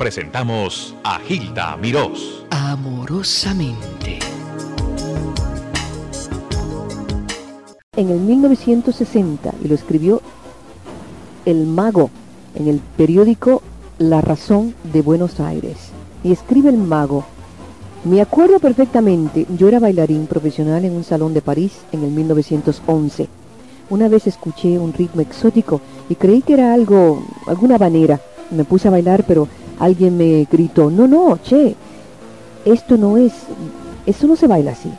presentamos a Gilda Mirós. Amorosamente. En el 1960, y lo escribió El Mago en el periódico La Razón de Buenos Aires. Y escribe el Mago, me acuerdo perfectamente, yo era bailarín profesional en un salón de París en el 1911. Una vez escuché un ritmo exótico y creí que era algo, alguna banera. Me puse a bailar, pero alguien me gritó, no, no, che, esto no es, esto no se baila así,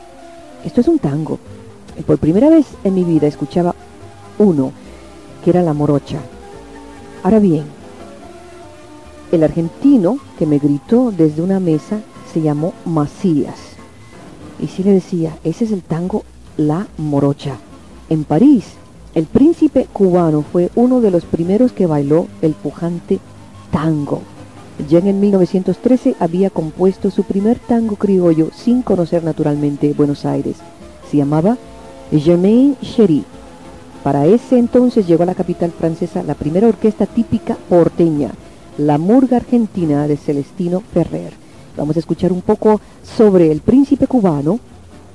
esto es un tango. Por primera vez en mi vida escuchaba uno, que era la morocha. Ahora bien, el argentino que me gritó desde una mesa se llamó Macías. Y sí le decía, ese es el tango La Morocha. En París, el príncipe cubano fue uno de los primeros que bailó el pujante tango. Ya en el 1913 había compuesto su primer tango criollo sin conocer naturalmente Buenos Aires. Se llamaba Germain Cherie. Para ese entonces llegó a la capital francesa la primera orquesta típica porteña, la Murga Argentina de Celestino Ferrer. Vamos a escuchar un poco sobre el príncipe cubano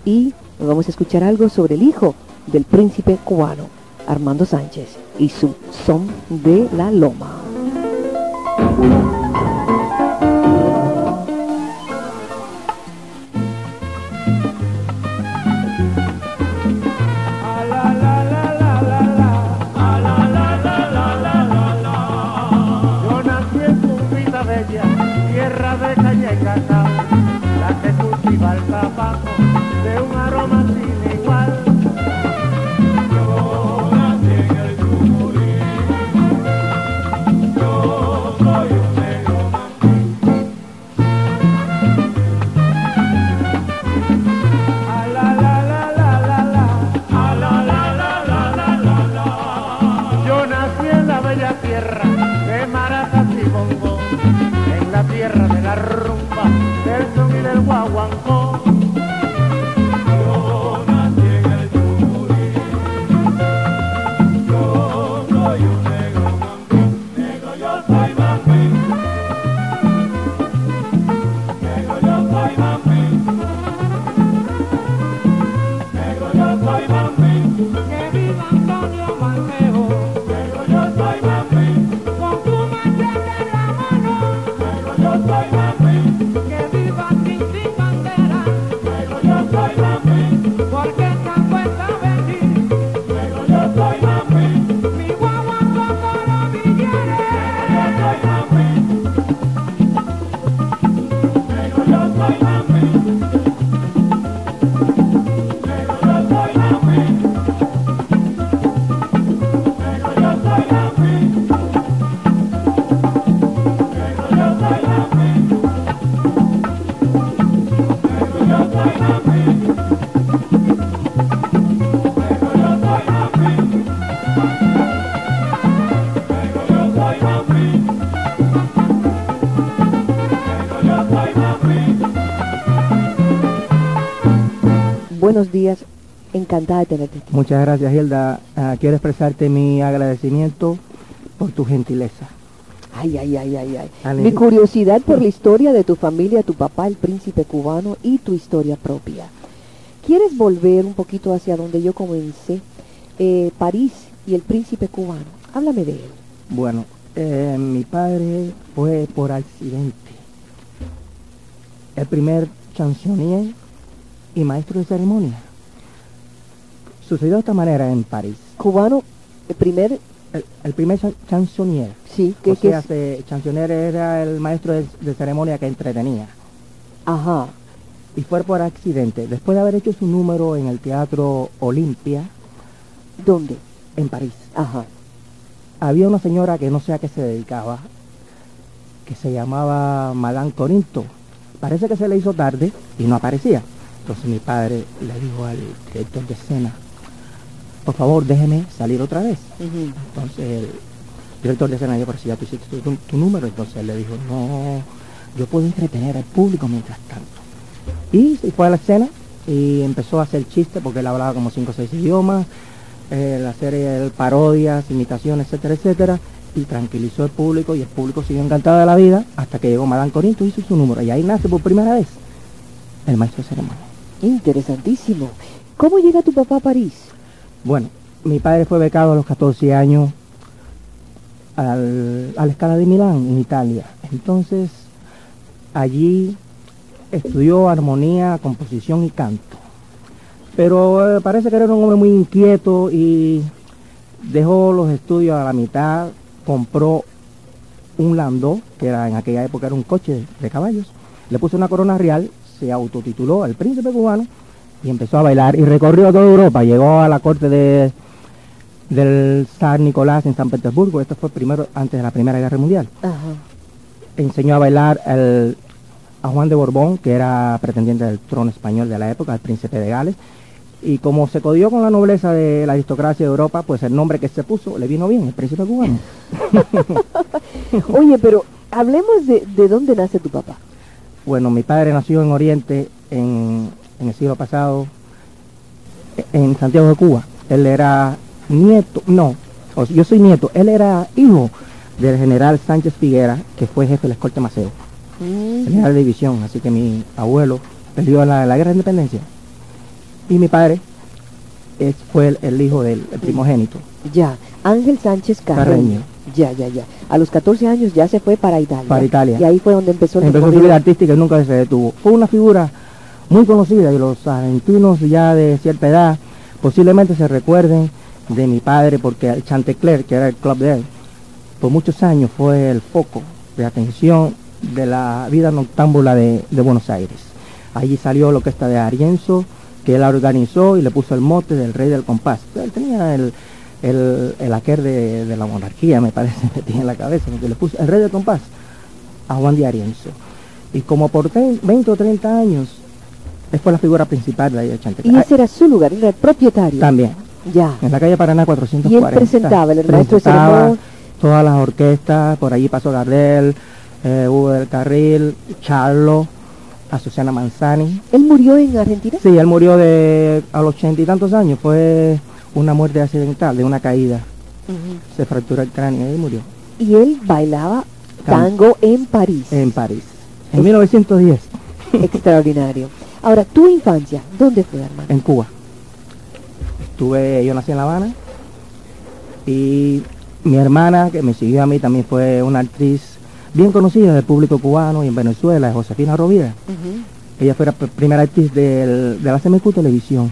y vamos a escuchar algo sobre el hijo del príncipe cubano, Armando Sánchez, y su son de la loma. Encantada de tenerte. aquí. Muchas gracias, Hilda. Ah, quiero expresarte mi agradecimiento por tu gentileza. Ay, ay, ay, ay, ay. Ale- Mi curiosidad por la historia de tu familia, tu papá, el príncipe cubano, y tu historia propia. ¿Quieres volver un poquito hacia donde yo comencé? Eh, París y el príncipe cubano. Háblame de él. Bueno, eh, mi padre fue por accidente el primer chansonnier y maestro de ceremonia. Sucedió de esta manera en París. Cubano, el primer, El, el primer chan- chansonnier, sí, que, o que sea, es, se- chansonnier era el maestro de, de ceremonia que entretenía. ajá, Y fue por accidente. Después de haber hecho su número en el Teatro Olimpia, ¿dónde? en París, Ajá, había una señora que no sé a qué se dedicaba, que se llamaba Madame Corinto. Parece que se le hizo tarde y no aparecía. Entonces mi padre le dijo al director de escena, por favor déjeme salir otra vez. Entonces el director de escena dijo, pero si ya tú hiciste tu, tu- tu número, entonces él le dijo, no, yo puedo entretener al público mientras tanto. Y se fue a la escena y empezó a hacer chistes porque él hablaba como cinco o seis idiomas, eh, la serie de parodias, imitaciones, etcétera, etcétera. y tranquilizó al público y el público siguió encantado de la vida hasta que llegó Madame Corinto y hizo su número. Y ahí nace por primera vez el maestro de ceremonia. Interesantísimo. ¿Cómo llega tu papá a París? Bueno, mi padre fue becado a los 14 años al- a la escala de Milán, en Italia. Entonces, allí estudió armonía, composición y canto. Pero eh, parece que era un hombre muy inquieto y dejó los estudios a la mitad, compró un landó, que era en aquella época era un coche de, caballos, le puso una corona real, se autotituló el príncipe cubano y empezó a bailar y recorrió toda Europa, llegó a la corte de, del zar Nicolás en San Petersburgo, esto fue primero antes de la Primera Guerra Mundial. Ajá. Enseñó a bailar el- a Juan de Borbón, que era pretendiente del trono español de la época, el príncipe de Gales, y como se codió con la nobleza de la aristocracia de Europa, pues el nombre que se puso le vino bien, el príncipe cubano. Oye, pero hablemos de, de dónde nace tu papá. Bueno, mi padre nació en Oriente en, en el siglo pasado, en Santiago de Cuba. Él era nieto, no, yo soy nieto, él era hijo del general Sánchez Figuera, que fue jefe de la escolta Maceo, general de división, así que mi abuelo en la, la guerra de independencia. Y mi padre es, fue el, el hijo del el primogénito. Ya, Ángel Sánchez Carreño. Carreño. Ya, ya, ya. A los 14 años ya se fue para Italia. Para Italia. Y ahí fue donde empezó Empezó su vida artística y nunca se detuvo. Fue una figura muy conocida y los argentinos ya de cierta edad posiblemente se recuerden de mi padre porque el Chantecler, que era el club de él, por muchos años fue el foco de atención de la vida noctámbula de, Buenos Aires. Allí salió la orquesta de Arienzo, que él la organizó y le puso el mote del rey del compás. Él tenía el, el, el aquel de, la monarquía, me parece, metía en la cabeza, porque le puso el rey del compás a Juan de Arienzo. Y como por tre- 20 o 30 años, él fue la figura principal de ahí de Chantecler. Y ese era su lugar, era el propietario. También, Ya. en la calle Paraná 440. Y él presentaba, el maestro de Presentaba. Todas las orquestas, por allí pasó Gardel, eh, Hugo del Carril, Charlo, Azucena Manzani. ¿Él murió en Argentina? Sí, él murió de a los ochenta y tantos años, fue una muerte accidental, de una caída. Se fracturó el cráneo y murió Y él bailaba tango en París. en París. En 1910, Extraordinario. Ahora, tu infancia, ¿dónde fue, hermano? en Cuba. Estuve, yo nací en La Habana y mi hermana, que me siguió a mí, también fue una actriz bien conocida del público cubano y en Venezuela, Josefina Rovira. Ella fue la pr- primera actriz del- de la CMQ Televisión.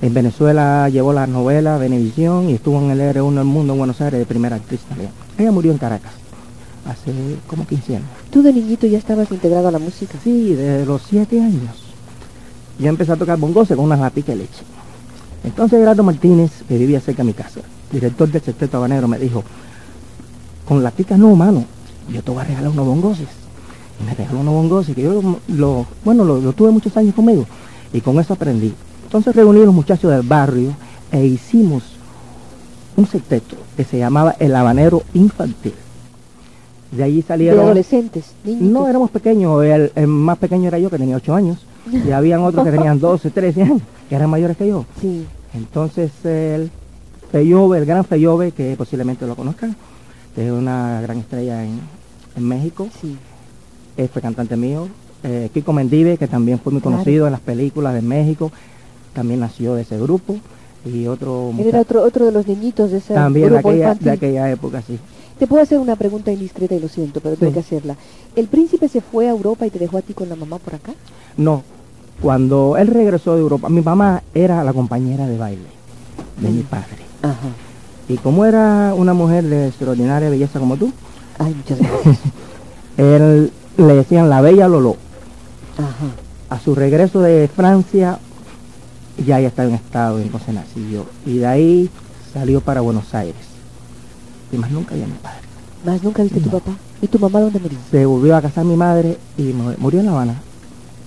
En Venezuela llevó la novela Venevisión y estuvo en el R1 del Mundo en Buenos Aires de primera actriz también. Ella murió en Caracas hace como 15 años. ¿Tú de niñito ya estabas integrado a la música? Sí, de los 7 años. Yo empecé a tocar bongose con una latica de leche. Entonces Gerardo Martínez, que vivía cerca de mi casa, director del Sexteto Habanero, me dijo, con laticas no, mano, yo te voy a regalar unos bongoses. Y me regaló unos bongoses que yo lo, lo- bueno, lo, lo tuve muchos años conmigo y con eso aprendí. Entonces reuní a los muchachos del barrio e hicimos un sexteto que se llamaba El Habanero Infantil. De allí De salieron... adolescentes, niñitos. No, éramos pequeños, el, el más pequeño era yo que tenía 8 años y habían otros que tenían 12, 13 años, que eran mayores que yo. Sí. Entonces el Feyove, el gran Feyove, que posiblemente lo conozcan, es una gran estrella en, en México, Sí. él fue cantante mío. Eh, Kiko Mendive, que también fue muy Claro. conocido en las películas de México, también nació de ese grupo. Y otro era otro, otro de los niñitos de ese también de grupo aquella, infantil. de aquella época, sí. Te puedo hacer una pregunta indiscreta y lo siento, pero tengo Sí. que hacerla. ¿El príncipe se fue a Europa y te dejó a ti con la mamá por acá? No, cuando él regresó de Europa, mi mamá era la compañera de baile de mi Mm. padre. Ajá. Y como era una mujer de extraordinaria belleza como tú, Ay, muchas gracias. él le decían la bella Lolo. Ajá. A su regreso de Francia, ya ella estaba en estado entonces nací yo. Y de ahí salió para Buenos Aires. Y más nunca vi a mi padre. ¿Más nunca viste a tu papá? ¿Y tu mamá dónde murió? Se volvió a casar mi madre y mu- murió en La Habana.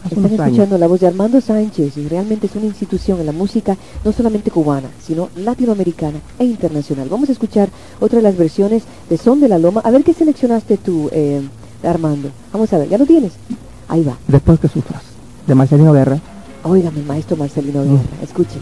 Hace Están años. escuchando la voz de Armando Sánchez y realmente es una institución en la música no solamente cubana, sino latinoamericana e internacional. Vamos a escuchar otra de las versiones de Son de la Loma. A ver qué seleccionaste tú, eh, Armando. Vamos a ver, ¿ya lo tienes? Ahí va. Después que sufras. De Marcelino Guerra. Óigame, maestro Marcelino Mm. Guerra. Escuchen.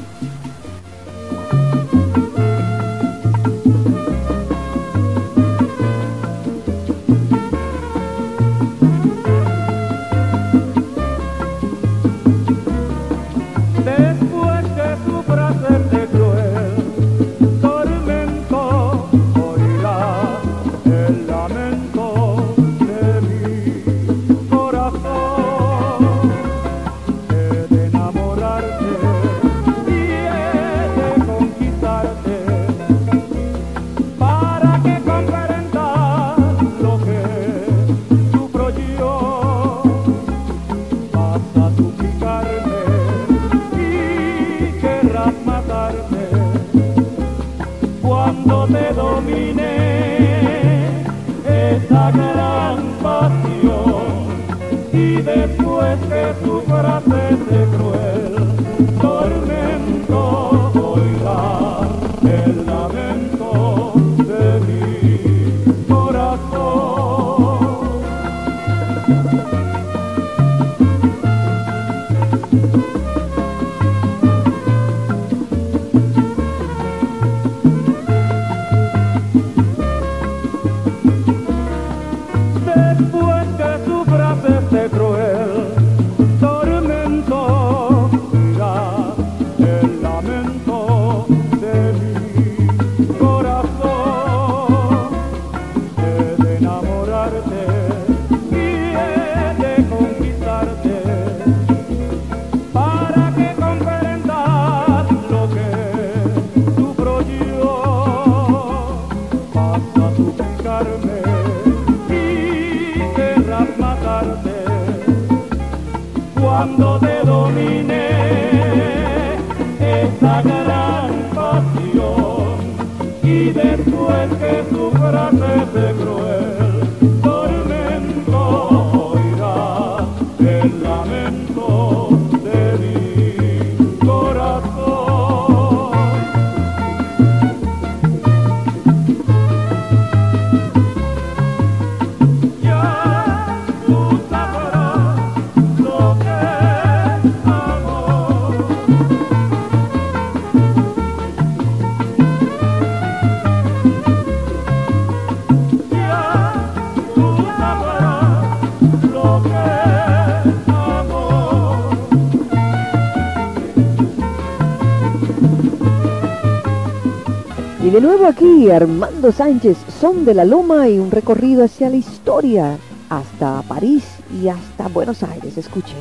Y de nuevo aquí Armando Sánchez, Son de la Loma y un recorrido hacia la historia, hasta París y hasta Buenos Aires. Escuche.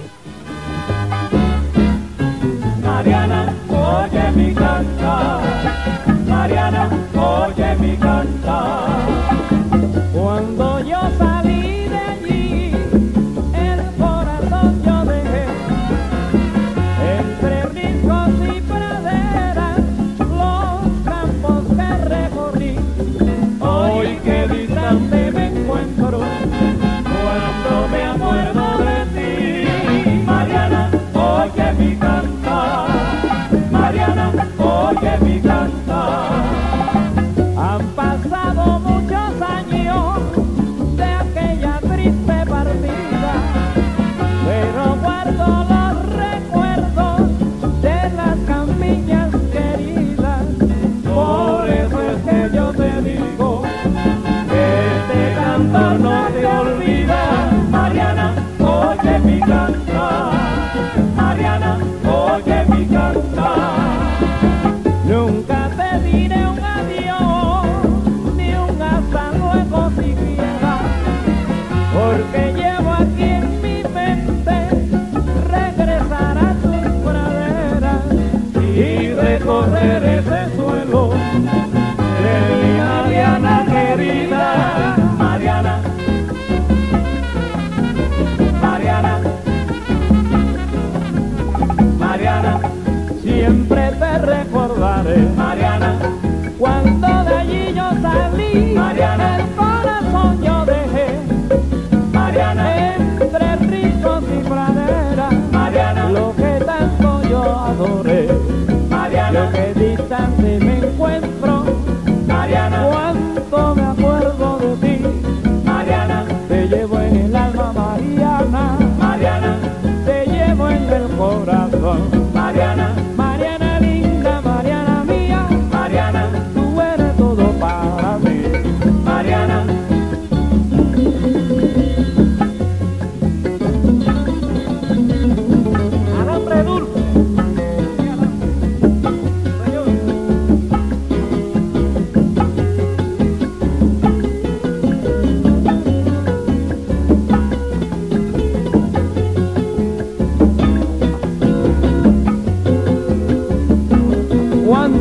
Mariana, oye mi cantar. Mariana, oye mi cantar.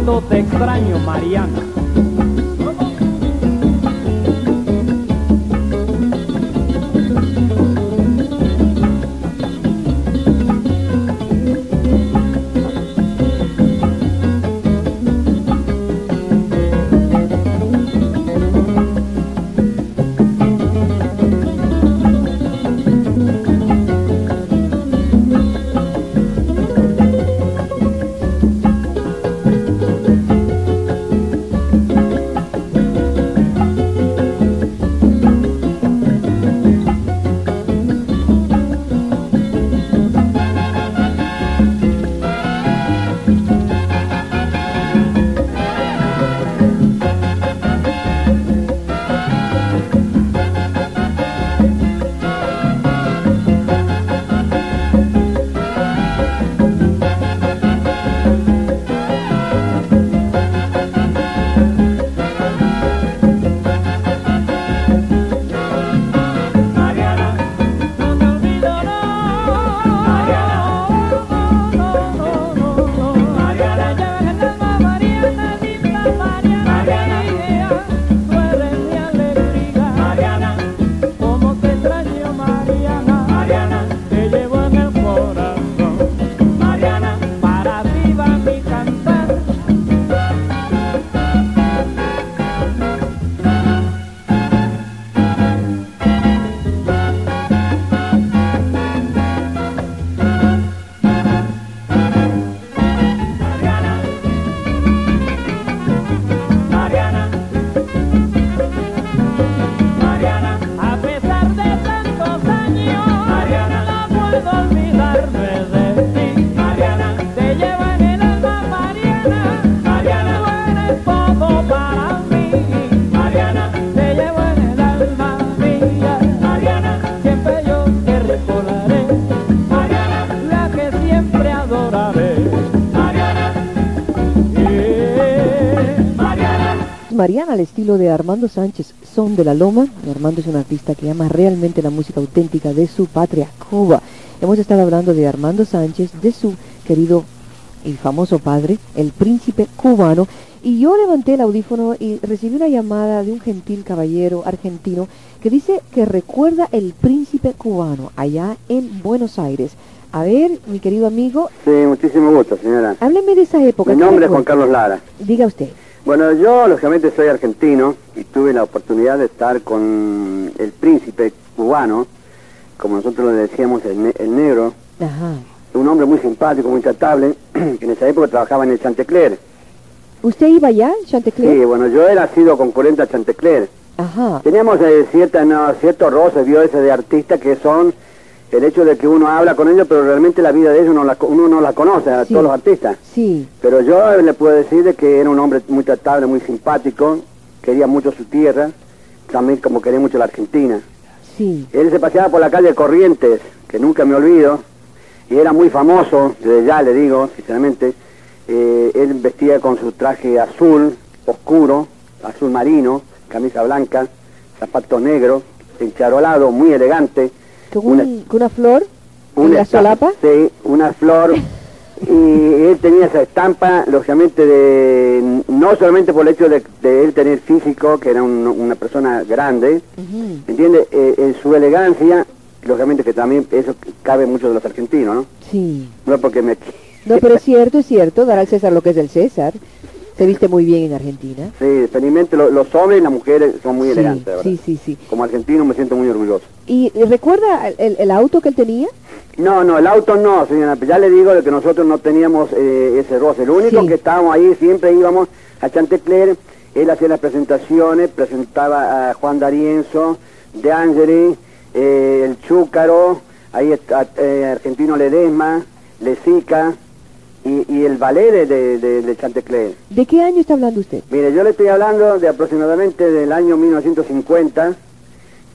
cuando te extraño, Mariana. Al estilo de Armando Sánchez, Son de la Loma. Armando es un artista que ama realmente la música auténtica de su patria, Cuba. Hemos estado hablando de Armando Sánchez, de su querido y famoso padre, el príncipe cubano. Y yo levanté el audífono y recibí una llamada de un gentil caballero argentino que dice que recuerda el príncipe cubano allá en Buenos Aires. A ver, mi querido amigo, Sí, muchísimo gusto, señora. hábleme de esa época. Mi ¿qué nombre es Juan? Carlos Lara. Diga usted. Bueno, yo lógicamente soy argentino y tuve la oportunidad de estar con el príncipe cubano, como nosotros le decíamos el, ne- el negro, Ajá. un hombre muy simpático, muy tratable, que en esa época trabajaba en el Chantecler. ¿Usted iba allá, Sí, Chantecler? bueno, yo era sido concurrente al Chantecler. Ajá. Teníamos eh, cierta, no, ciertos roces, vio ese de artistas que son el hecho de que uno habla con ellos, pero realmente la vida de ellos no la uno no la conoce, a Sí. todos los artistas. Sí. Pero yo le puedo decir de que era un hombre muy tratable, muy simpático, quería mucho su tierra, también como quería mucho la Argentina. Sí. Él se paseaba por la calle Corrientes, que nunca me olvido, y era muy famoso, desde ya le digo, sinceramente, eh, él vestía con su traje azul, oscuro, azul marino, camisa blanca, zapatos negros, encharolado, muy elegante, ¿Con, Una- un- con una flor en una la solapa? Sí, una flor. y él tenía esa estampa, lógicamente, de no solamente por el hecho de, de él tener físico, que era un- una persona grande. Eh, en su elegancia, lógicamente que también eso cabe mucho de los argentinos, ¿no? Sí. No porque me... No, pero es cierto, es cierto, dar al César lo que es del César. Se viste muy bien en Argentina. Sí, felizmente lo- los hombres y las mujeres son muy Sí, elegantes, ¿verdad? sí, sí, sí. Como argentino me siento muy orgulloso. ¿Y recuerda el, el auto que él tenía? No, no, el auto no, señora. Ya le digo de que nosotros no teníamos eh, ese roce. Lo único Sí. que estábamos ahí, siempre íbamos a Chantecler, él hacía las presentaciones, presentaba a Juan D'Arienzo, De Angeli, eh, el Chúcaro, ahí está eh, Argentino Ledesma, Lezica y, y el ballet de, de, de- de Chantecler. ¿De qué año está hablando usted? Mire, yo le estoy hablando de aproximadamente del año 1950,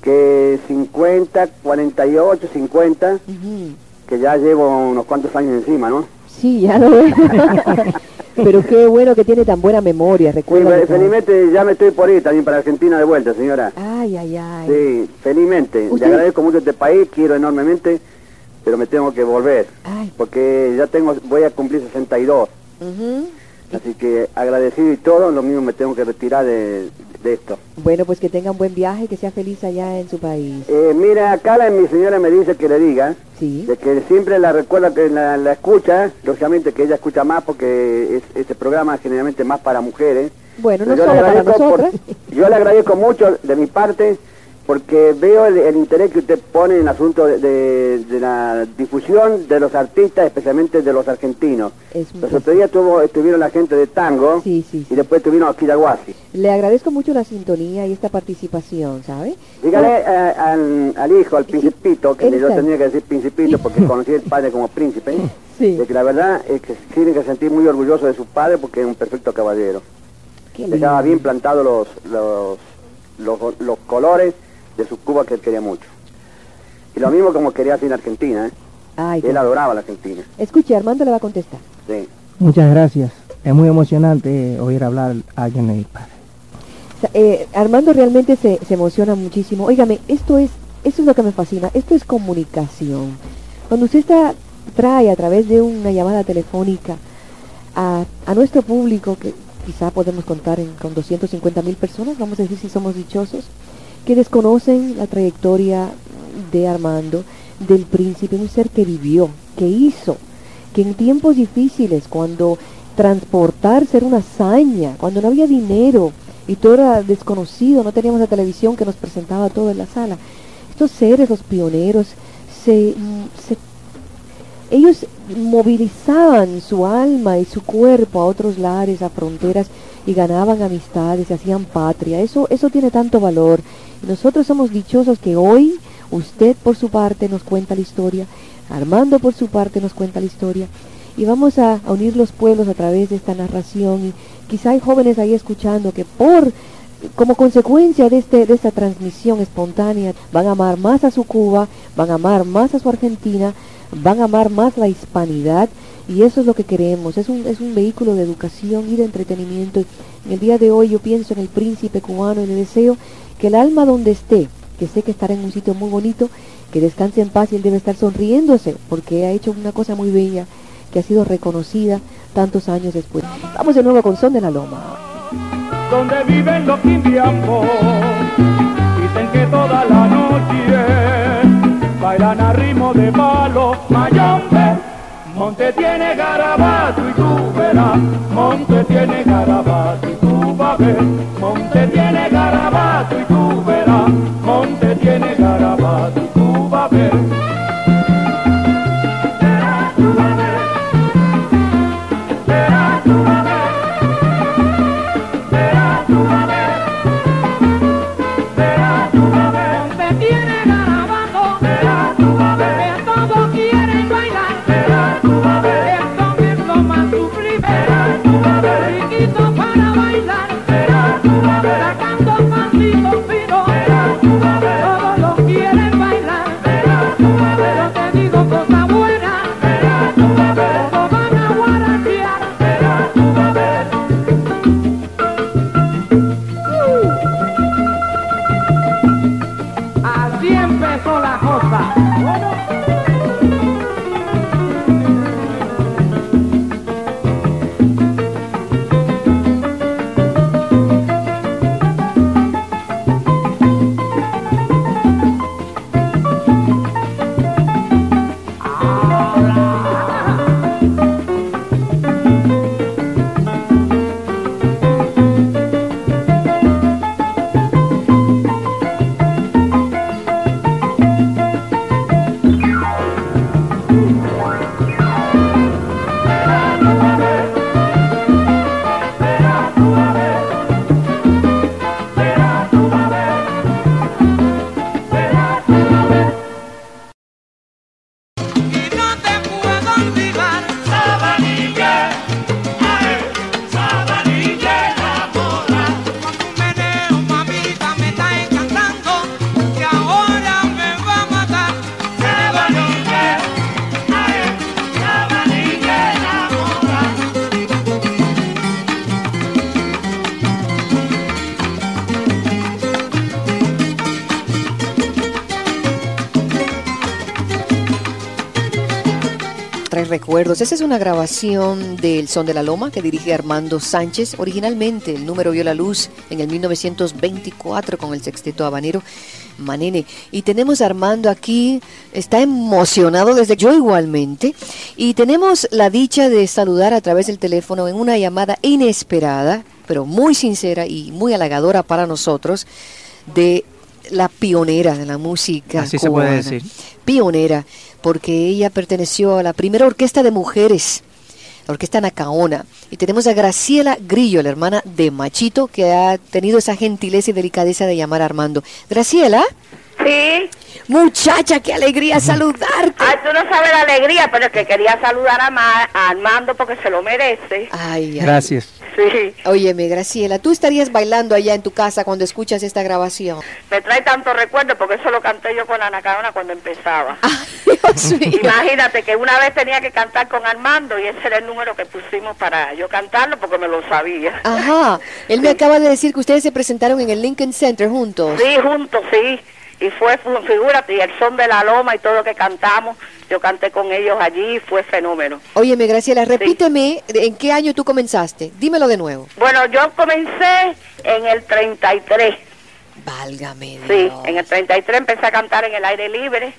que 50, 48, 50 Ujú. que ya llevo unos cuantos años encima, ¿no? Sí, ya lo veo. pero qué bueno que tiene tan buena memoria, Sí, recuerda. todo. felizmente ya me estoy por ir también para Argentina de vuelta, señora. Ay, ay, ay. Sí, felizmente. ¿Usted? Le agradezco mucho este país, quiero enormemente, pero me tengo que volver, Ay. porque ya tengo, voy a cumplir 62, Ujú. así que agradecido y todo, lo mismo me tengo que retirar de, de esto. Bueno, pues que tenga un buen viaje, que sea feliz allá en su país. Eh, mira, acá la, mi señora me dice que le diga, Sí. de que siempre la recuerda que la, la escucha, lógicamente que ella escucha más porque es, este programa es generalmente más para mujeres. Bueno, no solo para nosotras. yo le agradezco mucho de mi parte porque veo el, el interés que usted pone en el asunto de, de- de la difusión de los artistas, especialmente de los argentinos. Es- Los otros días estuvieron la gente de tango Sí, sí, y después estuvieron aquí de Aguasi. Le agradezco mucho la sintonía y esta participación, ¿sabe? Dígale eh, al, al hijo, al principito, que yo tenía que decir principito porque conocí al padre como príncipe, Sí. de que la verdad es que tiene que sentir muy orgulloso de su padre porque es un perfecto caballero. Lindo. bien plantados los, los, los, los colores de su Cuba que él quería mucho. Y lo mismo como quería hacer en Argentina, ¿eh? Ay, él qué- adoraba la Argentina. Escuche, Armando le va a contestar. Sí. Muchas gracias. Es muy emocionante oír hablar a alguien de mi padre. Eh, Armando realmente se, se emociona muchísimo. Óigame, esto es, esto es lo que me fascina, esto es comunicación. Cuando usted está, trae a través de una llamada telefónica a, a nuestro público, que quizá podemos contar en- con 250 mil personas, vamos a decir si somos dichosos, que desconocen la trayectoria de Armando, del príncipe, un ser que vivió, que hizo, que en tiempos difíciles, cuando transportarse era una hazaña, cuando no había dinero y todo era desconocido, no teníamos la televisión que nos presentaba todo en la sala. Estos seres, los pioneros, se, ellos movilizaban su alma y su cuerpo a otros lares, a fronteras y ganaban amistades, se hacían patria. Eso, eso tiene tanto valor. Nosotros somos dichosos que hoy usted por su parte nos cuenta la historia, Armando por su parte nos cuenta la historia y vamos a, a unir los pueblos a través de esta narración y quizá hay jóvenes ahí escuchando que por como consecuencia de, este, de esta transmisión espontánea, van a amar más a su Cuba, van a amar más a su Argentina, van a amar más la hispanidad y eso es lo que queremos. Es un, es un vehículo de educación y de entretenimiento. En el día de hoy yo pienso en el príncipe cubano y le deseo que el alma donde esté, que sé que estará en un sitio muy bonito, que descanse en paz y él debe estar sonriéndose porque ha hecho una cosa muy bella que ha sido reconocida tantos años después. Vamos de nuevo con Son de la Loma. donde viven los indiambos. Dicen que toda la noche bailan a ritmo de palo mayombe. Monte tiene Monte tiene garabato y tú vas a ver, Monte tiene garabato y tú verás, Monte tiene garabato y tú vas a ver. Recuerdos. Esa es una grabación del Son de la Loma que dirige Armando Sánchez. Originalmente el número vio la luz en el 1924 con el sexteto habanero Manene. Y tenemos a Armando aquí, está emocionado desde yo igualmente. Y tenemos la dicha de saludar a través del teléfono en una llamada inesperada, pero muy sincera y muy halagadora para nosotros, de la pionera de la música. Así se puede cubana. decir. Pionera, porque ella perteneció a la primera orquesta de mujeres, la orquesta Nacaona. Y tenemos a Graciela Grillo, la hermana de Machito, que ha tenido esa gentileza y delicadeza de llamar a Armando. Graciela, Sí. muchacha, qué alegría saludarte. Ay, tú no sabes la alegría, pero es que quería saludar a, Ma- a Armando porque se lo merece. Ay, ay. Gracias. Sí. Óyeme, Graciela, tú estarías bailando allá en tu casa cuando escuchas esta grabación. Me trae tanto recuerdo porque eso lo canté yo con Ana Carona cuando empezaba. Ay, Dios mío. Imagínate que una vez tenía que cantar con Armando y ese era el número que pusimos para yo cantarlo porque me lo sabía. Ajá, él me acaba de decir que ustedes se presentaron en el Lincoln Center juntos. Sí, juntos, sí. Y fue, fu- figúrate, y el son de la loma y todo lo que cantamos, yo canté con ellos allí fue fenómeno. Óyeme, Graciela, repíteme en qué año tú comenzaste. Dímelo de nuevo. Bueno, yo comencé en el 33. Válgame Sí, Dios. en el 33 empecé a cantar en el aire libre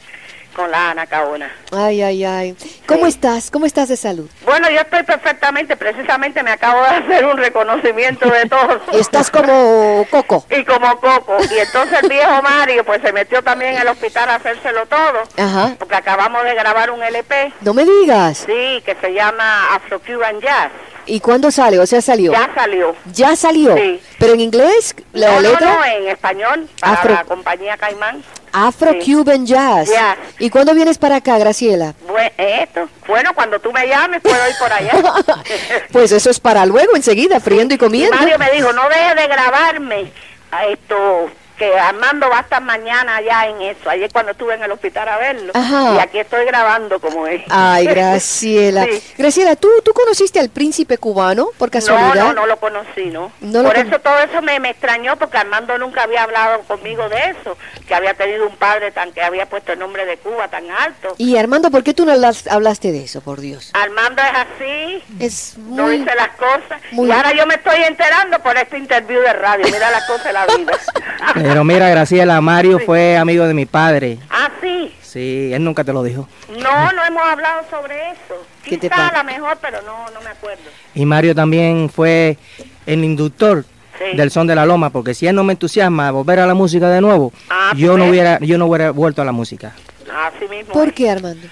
con la Ana Caona. Ay, ay, ay. ¿Cómo Sí. estás? ¿Cómo estás de salud? Bueno, yo estoy perfectamente, precisamente me acabo de hacer un reconocimiento de todo. Estás como Coco. Y como Coco. Y entonces el viejo Mario pues se metió también en el hospital a hacérselo todo. Ajá. Porque acabamos de grabar un LP, No me digas. sí, que se llama Afro Cuban Jazz. ¿Y cuándo sale? O sea, salió. Ya salió. Ya salió. Sí. Pero en inglés, la no, letra. no, no, en español, para Afro- la compañía Caimán. Afro Sí. Cuban Jazz. Jazz. ¿Y cuándo vienes para acá, Graciela? Bueno, bue- esto. Bueno, cuando tú me llames puedo ir por allá. Pues eso es para luego, enseguida, friendo y Y comiendo. Mario me dijo, no dejes de grabarme a esto, que Armando va a estar mañana allá en eso. Ayer cuando estuve en el hospital a verlo. Ajá. Y aquí estoy grabando como es. Ay, Graciela. Sí. Graciela, ¿tú, ¿tú conociste al príncipe cubano por No, casualidad? no, no lo conocí, ¿no? No Por con- eso todo eso me, me extrañó, porque Armando nunca había hablado conmigo de eso, que había tenido un padre tan que había puesto el nombre de Cuba tan alto. Y Armando, ¿por qué tú no hablas- hablaste de eso, por Dios? Armando es así, Es no dice las cosas. muy- Y ahora yo me estoy enterando por este interview de radio. Mira las cosas de la vida. Pero mira, Graciela, Mario fue amigo de mi padre. ah, sí. Sí, él nunca te lo dijo. No, no hemos hablado sobre eso. ¿Qué te Quizá pasa? a lo mejor, pero no, no me acuerdo. Y Mario también fue el inductor Sí. del son de la loma, porque si él no me entusiasma a volver a la música de nuevo, Ah, yo no pues. hubiera, yo no hubiera vuelto a la música. Así mismo. ¿Por qué, Armando?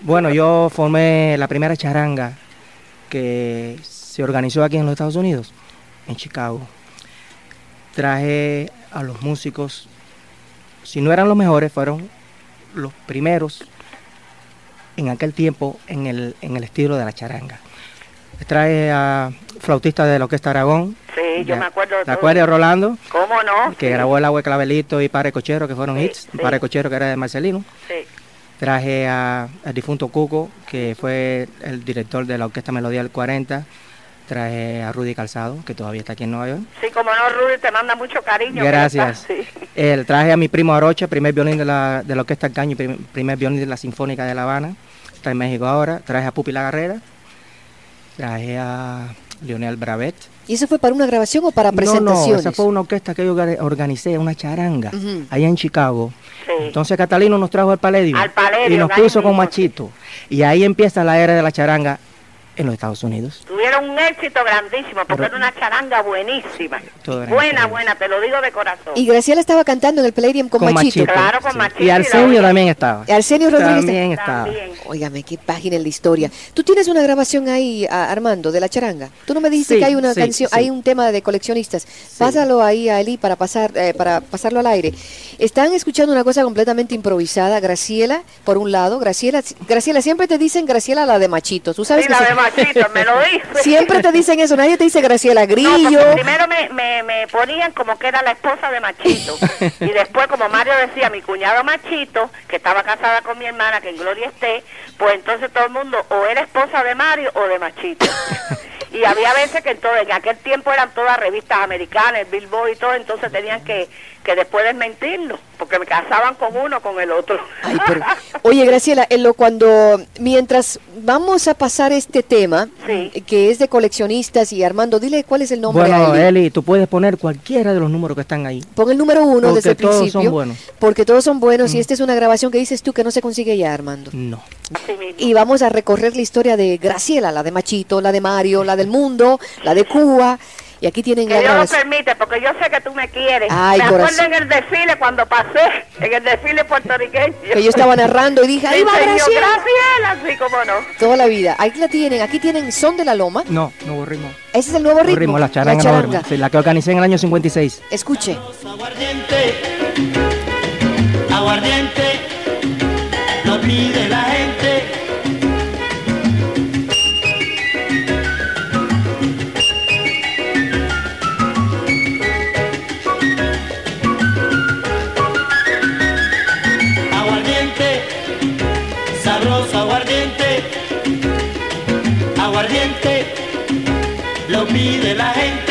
Bueno, yo formé la primera charanga que se organizó aquí en los Estados Unidos, en Chicago. Traje a los músicos, si no eran los mejores, fueron los primeros en aquel tiempo en el, en el estilo de la charanga. Traje a flautista de la Orquesta Aragón. Sí, yo me acuerdo ¿Te acuerdas, Rolando? ¿Cómo no? Que grabó El Agua de Clavelito y Pare Cochero, que fueron Sí, hits. sí. Pare Cochero, que era de Marcelino. Sí. Traje a- al difunto Cuco, que fue el director de la Orquesta Melodía del 40. Traje a Rudy Calzado, que todavía está aquí en Nueva York. Sí, como no, Rudy, te manda mucho cariño. Gracias. sí. El, traje a mi primo Arocha, primer violín de la, de la Orquesta Caño y prim- primer violín de la Sinfónica de La Habana. Está en México ahora. Traje a Pupi La Garrera. Traje a Lionel Bravet. ¿Y eso fue para una grabación o para No, presentaciones? no, esa fue una orquesta que yo orga- organicé, una charanga, allá en Chicago. Sí. Entonces Catalino nos trajo al Palladium, y nos puso con Machito. Y ahí empieza la era de la charanga en los Estados Unidos. Tuvieron un éxito grandísimo, porque Pero- era una charanga buenísima. Buena, buena, te lo digo de corazón. Y Graciela estaba cantando en el Palladium con, Con Machito. Machito. Claro, con sí. Machito Y Arsenio también estaba. Y Arsenio Rodríguez También estaba. También. Óigame, qué página en la historia. ¿Tú tienes una grabación ahí, a- Armando, de la charanga? Tú no me dijiste Sí, que hay una sí, canción, sí. hay un tema de coleccionistas. Pásalo ahí a Eli para pasar, eh, para pasarlo al aire. Están escuchando una cosa completamente improvisada. Graciela, por un lado, Graciela, Graciela siempre te dicen Graciela la de Machito. Tú sabes Sí, que la de Machito, me lo dice. siempre te dicen eso. Nadie te dice Graciela Grillo. primero me, me, me ponían como que era la esposa de Machito. y después, como Mario decía, mi cuñado Machito, que estaba casada con mi hermana, que en Gloria esté, pues entonces todo el mundo o era esposa de Mario o de Machito. y había veces que entonces, en aquel tiempo eran todas revistas americanas, el Billboard y todo, entonces tenían que, que después desmentirlo, porque me casaban con uno con el otro. Ay, pero- oye, Graciela, en lo cuando mientras vamos a pasar este tema, Sí. que es de coleccionistas y Armando, dile cuál es el nombre. Bueno, a Eli. Eli, tú puedes poner cualquiera de los números que están ahí. Pon el número uno Porque desde el todos son principio. buenos. Porque todos son buenos y esta es una grabación que dices tú que no se consigue ya, Armando. No. Así mismo. Y vamos a recorrer la historia de Graciela, la de Machito, la de Mario, la del mundo, la de Cuba. Y aquí tienen Que la Dios lo permite, porque yo sé que tú me quieres. Ay, me acuerdo en el desfile cuando pasé, en el desfile puertorriqueño. Que yo estaba narrando y dije, ahí va Graciela. Graciela, así como no. Toda la vida. Ahí la tienen, aquí tienen Son de la Loma. No, no ritmo. Ese es el nuevo No ritmo. ritmo, la charanga, no ritmo. Sí, la que organicé en el año 56. Escuche. Aguardiente, aguardiente, lo pide la pide la gente.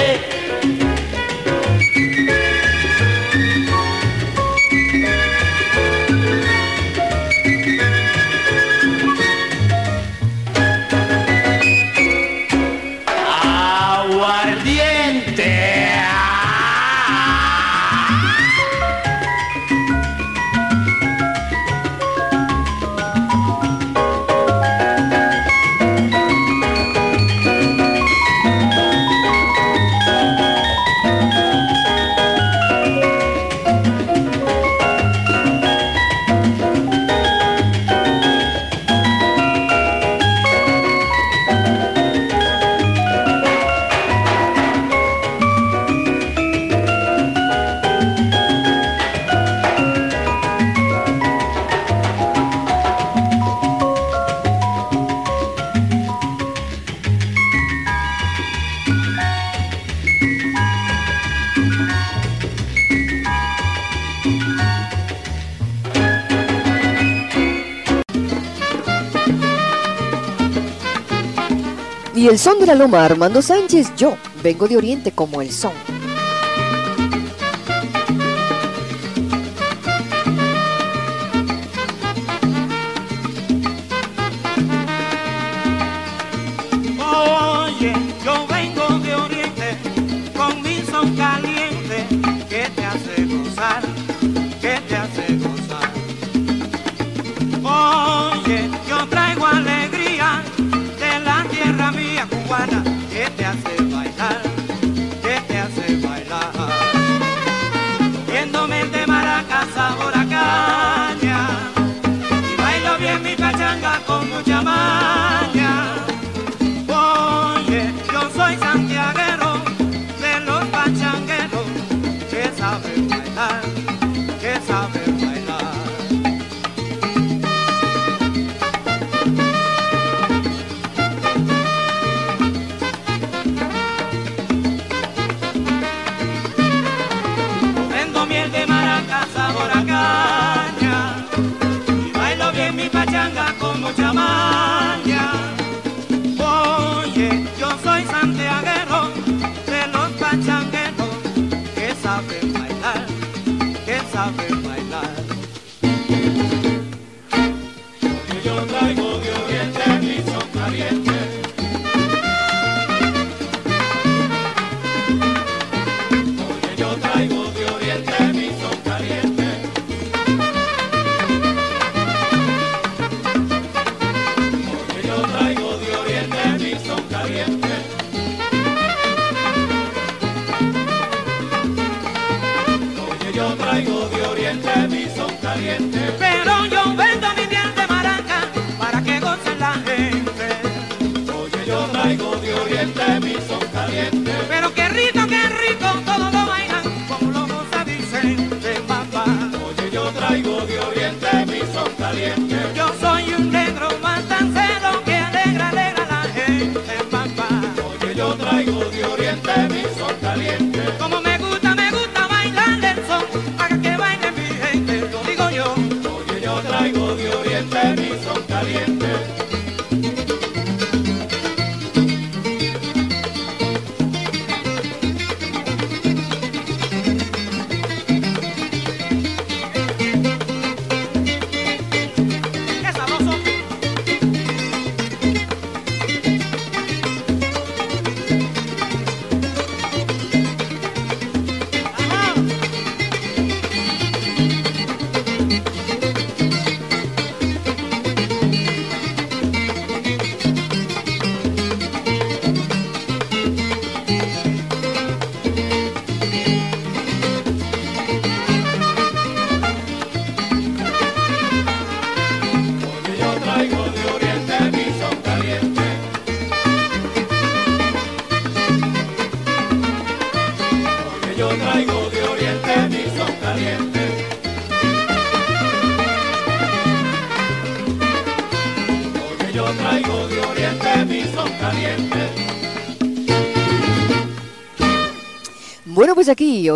El son de la loma, Armando Sánchez, yo vengo de Oriente como el son.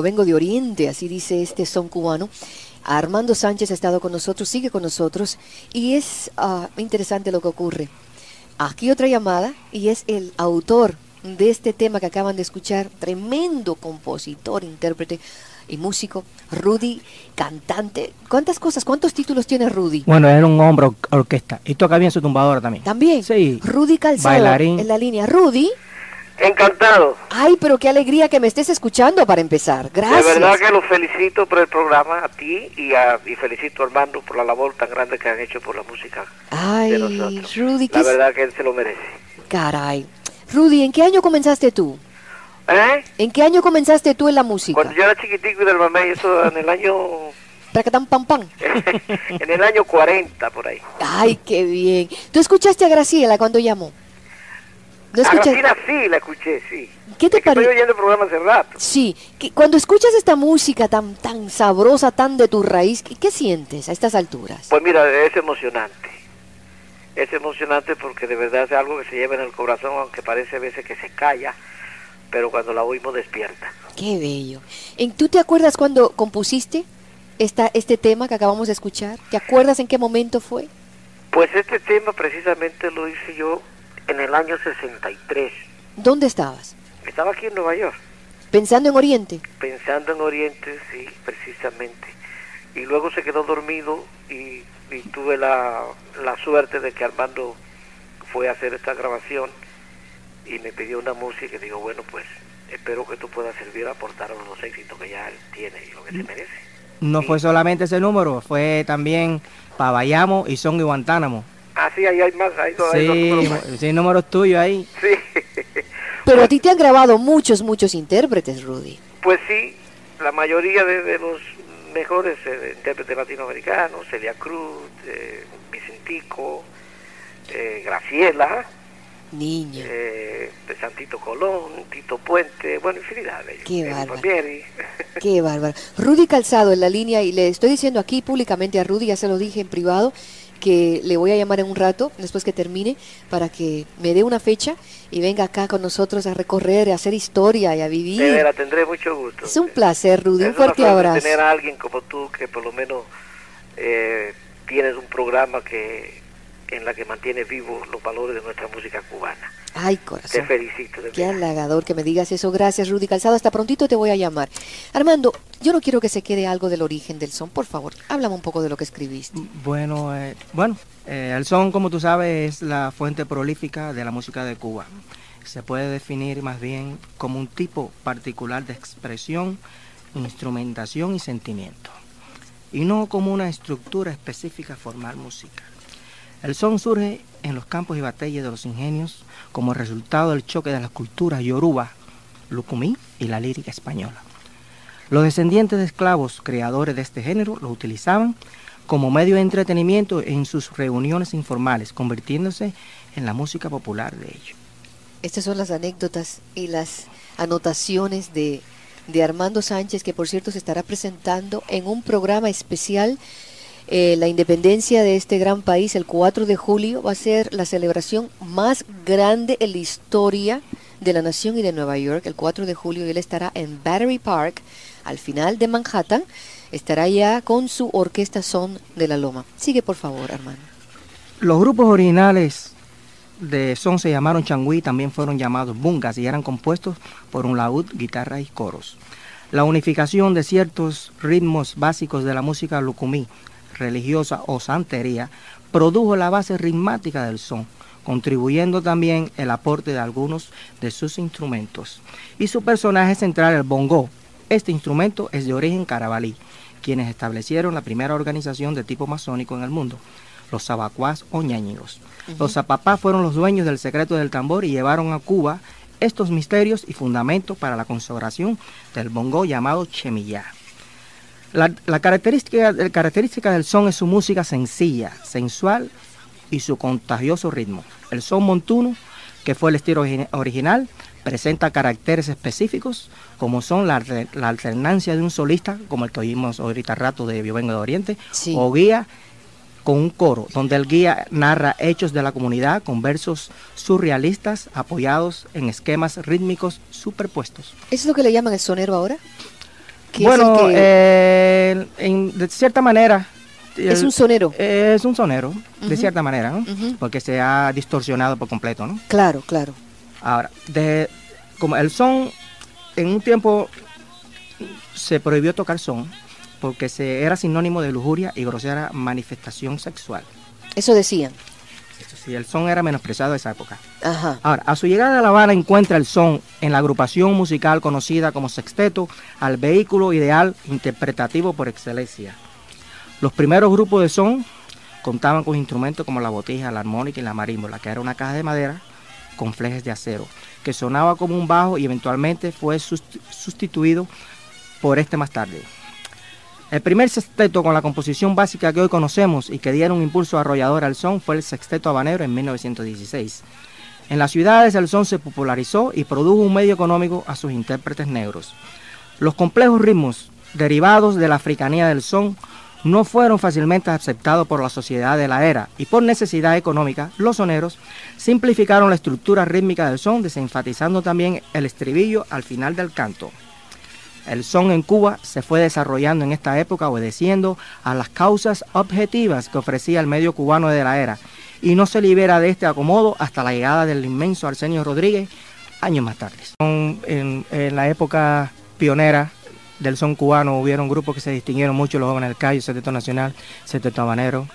Vengo de Oriente, así dice este son cubano. Armando Sánchez ha estado con nosotros, sigue con nosotros y es ah, interesante lo que ocurre. Aquí otra llamada y es el autor de este tema que acaban de escuchar, tremendo compositor, intérprete y músico, Rudy, cantante. ¿Cuántas cosas, cuántos títulos tiene Rudy? Bueno, era un hombre or- orquesta. Y toca bien su tumbadora también. También. Sí. Rudy Calzado Bailarín. en la línea. Rudy, Encantado. ay, pero qué alegría que me estés escuchando para empezar. Gracias. De verdad que los felicito por el programa, a ti y, a, y felicito a Armando por la labor tan grande que han hecho por la música Ay, de nosotros. Rudy, qué La verdad que él se lo merece. caray. Rudy, ¿en qué año comenzaste tú? ¿Eh? ¿En qué año comenzaste tú en la música? Cuando yo era chiquitico y del mamá, eso en el año Pracatán pam pam. en el año 40 por ahí. Ay, qué bien. ¿Tú escuchaste a Graciela cuando llamó? ¿No A escuchaste? Graciela sí, la escuché, sí. ¿Qué te Es que Estoy parece? oyendo el programa hace rato. Sí, que cuando escuchas esta música tan tan sabrosa, tan de tu raíz, ¿qué, qué sientes a estas alturas? Pues mira, es emocionante. Es emocionante porque de verdad es algo que se lleva en el corazón, aunque parece a veces que se calla, pero cuando la oímos despierta. Qué bello. ¿En, ¿Tú te acuerdas cuando compusiste esta, este tema que acabamos de escuchar? ¿Te acuerdas en qué momento fue? Pues este tema precisamente lo hice yo en el año 63. ¿Dónde estabas? Estaba aquí en Nueva York, Pensando en Oriente. pensando en Oriente, sí, precisamente. Y luego se quedó dormido y, y tuve la, la suerte de que Armando fue a hacer esta grabación y me pidió una música y digo, bueno, pues espero que tú puedas servir a aportar a los éxitos que ya él tiene y lo que se merece. No fue solamente ese número, fue también Pabayamo y Son y Guantánamo. Ah, sí, ahí hay más, hay hay dos Sí, números más. sí, números tuyos ahí. Sí, Pero a ti te han grabado muchos, muchos intérpretes, Rudy. pues sí, la mayoría de, de los mejores eh, intérpretes latinoamericanos, Celia Cruz, eh, Vicentico, eh, Graciela, Niño. eh, de Santito Colón, Tito Puente, bueno, infinidad de ellos. Qué bárbaro. Qué bárbaro. Rudy Calzado en la línea y le estoy diciendo aquí públicamente a Rudy, ya se lo dije en privado, que le voy a llamar en un rato, después que termine, para que me dé una fecha y venga acá con nosotros a recorrer, a hacer historia y a De vivir. veras, tendré mucho gusto. Es un placer, Rudy. Un Es una fuerte abrazo. tener a alguien como tú que por lo menos eh, tienes un programa que en la que mantiene vivos los valores de nuestra música cubana. Ay, Te corazón. felicito. De Qué halagador que me digas eso. Gracias, Rudy Calzado. Hasta prontito te voy a llamar. Armando, yo no quiero que se quede algo del origen del son. Por favor, háblame un poco de lo que escribiste. Bueno, eh, bueno, eh, el son, como tú sabes, es la fuente prolífica de la música de Cuba. Se puede definir más bien como un tipo particular de expresión, instrumentación y sentimiento, y no como una estructura específica formal musical. El son surge en los campos y batallas de los ingenios como resultado del choque de las culturas yoruba, lucumí y la lírica española. Los descendientes de esclavos creadores de este género lo utilizaban como medio de entretenimiento en sus reuniones informales, convirtiéndose en la música popular de ellos. Estas son las anécdotas y las anotaciones de, de Armando Sánchez, que por cierto se estará presentando en un programa especial. Eh, la independencia de este gran país, el 4 de julio, va a ser la celebración más grande en la historia de la nación y de Nueva York. El 4 de julio él estará en Battery Park, al final de Manhattan. Estará ya con su orquesta Son de la Loma. Sigue por favor, Armando. Los grupos originales de son se llamaron changüí, también fueron llamados bungas y eran compuestos por un laúd, guitarra y coros. La unificación de ciertos ritmos básicos de la música lucumí, religiosa o santería, produjo la base ritmática del son, contribuyendo también el aporte de algunos de sus instrumentos. Y su personaje central, el bongo. Este instrumento es de origen carabalí, quienes establecieron la primera organización de tipo masónico en el mundo, los sabacuás o ñañigos. Los zapapás fueron los dueños del secreto del tambor y llevaron a Cuba estos misterios y fundamentos para la consagración del bongo llamado chemillá. La, la característica, la característica del son es su música sencilla, sensual y su contagioso ritmo. El son montuno, que fue el estilo origi- original, presenta caracteres específicos como son la, la alternancia de un solista, como el que oímos ahorita rato de Yo Vengo de Oriente, Sí. o guía con un coro, donde el guía narra hechos de la comunidad con versos surrealistas apoyados en esquemas rítmicos superpuestos. ¿Eso es lo que le llaman el sonero ahora? ¿Qué es Bueno, que- eh, en- de cierta manera... Es el- un sonero. Es un sonero, de cierta manera. Porque se ha distorsionado por completo, ¿no? Claro, claro. Ahora, de, como el son, en un tiempo se prohibió tocar son porque se era sinónimo de lujuria y grosera manifestación sexual. Eso decían. Eso sí, el son era menospreciado en esa época. Ajá. Ahora, a su llegada a La Habana encuentra el son en la agrupación musical conocida como sexteto al vehículo ideal interpretativo por excelencia. Los primeros grupos de son contaban con instrumentos como la botija, la armónica y la marímbola, que era una caja de madera con flejes de acero, que sonaba como un bajo y eventualmente fue sust- sustituido por este más tarde. El primer sexteto con la composición básica que hoy conocemos y que diera un impulso arrollador al son fue el Sexteto Habanero en 1916. En las ciudades el son se popularizó y produjo un medio económico a sus intérpretes negros. Los complejos ritmos derivados de la africanía del son no fueron fácilmente aceptados por la sociedad de la era y por necesidad económica, los soneros simplificaron la estructura rítmica del son, desenfatizando también el estribillo al final del canto. El son en Cuba se fue desarrollando en esta época obedeciendo a las causas objetivas que ofrecía el medio cubano de la era y no se libera de este acomodo hasta la llegada del inmenso Arsenio Rodríguez años más tarde. En, la época pionera del son cubano hubieron grupos que se distinguieron mucho, los jóvenes del Cayo, Seteto Nacional, Seteto Habanero,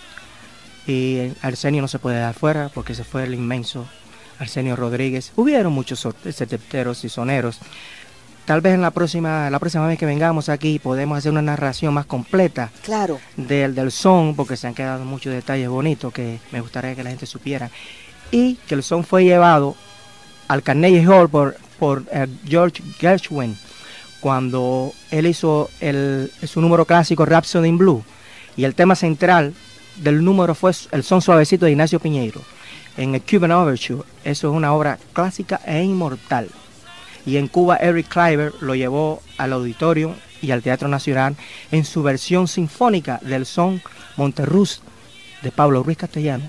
y Arsenio no se puede dar fuera porque se fue el inmenso Arsenio Rodríguez. Hubieron muchos seteteros y soneros. Tal vez en la próxima, la próxima vez que vengamos aquí podemos hacer una narración más completa claro. del, del son, porque se han quedado muchos detalles bonitos que me gustaría que la gente supiera. Y que el son fue llevado al Carnegie Hall por, por eh, George Gershwin cuando él hizo el, su número clásico Rhapsody in Blue. Y el tema central del número fue el son suavecito de Ignacio Piñeiro en el Cuban Overture. Eso es una obra clásica e inmortal. Y en Cuba Eric Kleiber lo llevó al auditorio y al Teatro Nacional en su versión sinfónica del son Monterruz de Pablo Ruiz Castellano.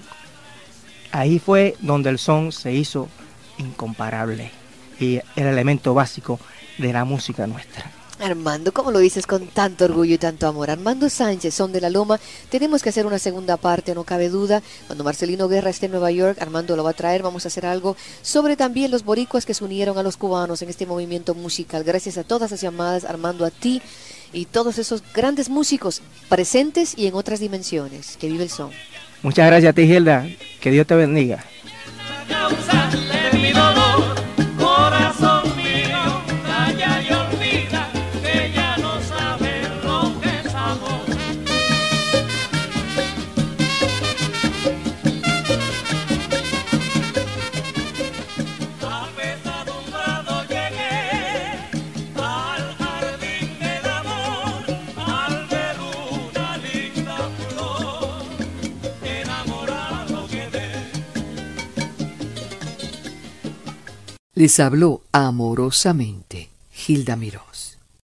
Ahí fue donde el son se hizo incomparable y el elemento básico de la música nuestra. Armando, ¿cómo lo dices con tanto orgullo y tanto amor? Armando Sánchez, son de la Loma. Tenemos que hacer una segunda parte, no cabe duda. Cuando Marcelino Guerra esté en Nueva York, Armando lo va a traer. Vamos a hacer algo sobre también los boricuas que se unieron a los cubanos en este movimiento musical. Gracias a todas las llamadas, Armando, a ti y todos esos grandes músicos presentes y en otras dimensiones. Que vive el son. Muchas gracias a ti, Gilda. Que Dios te bendiga. Les habló amorosamente Gilda Mirós.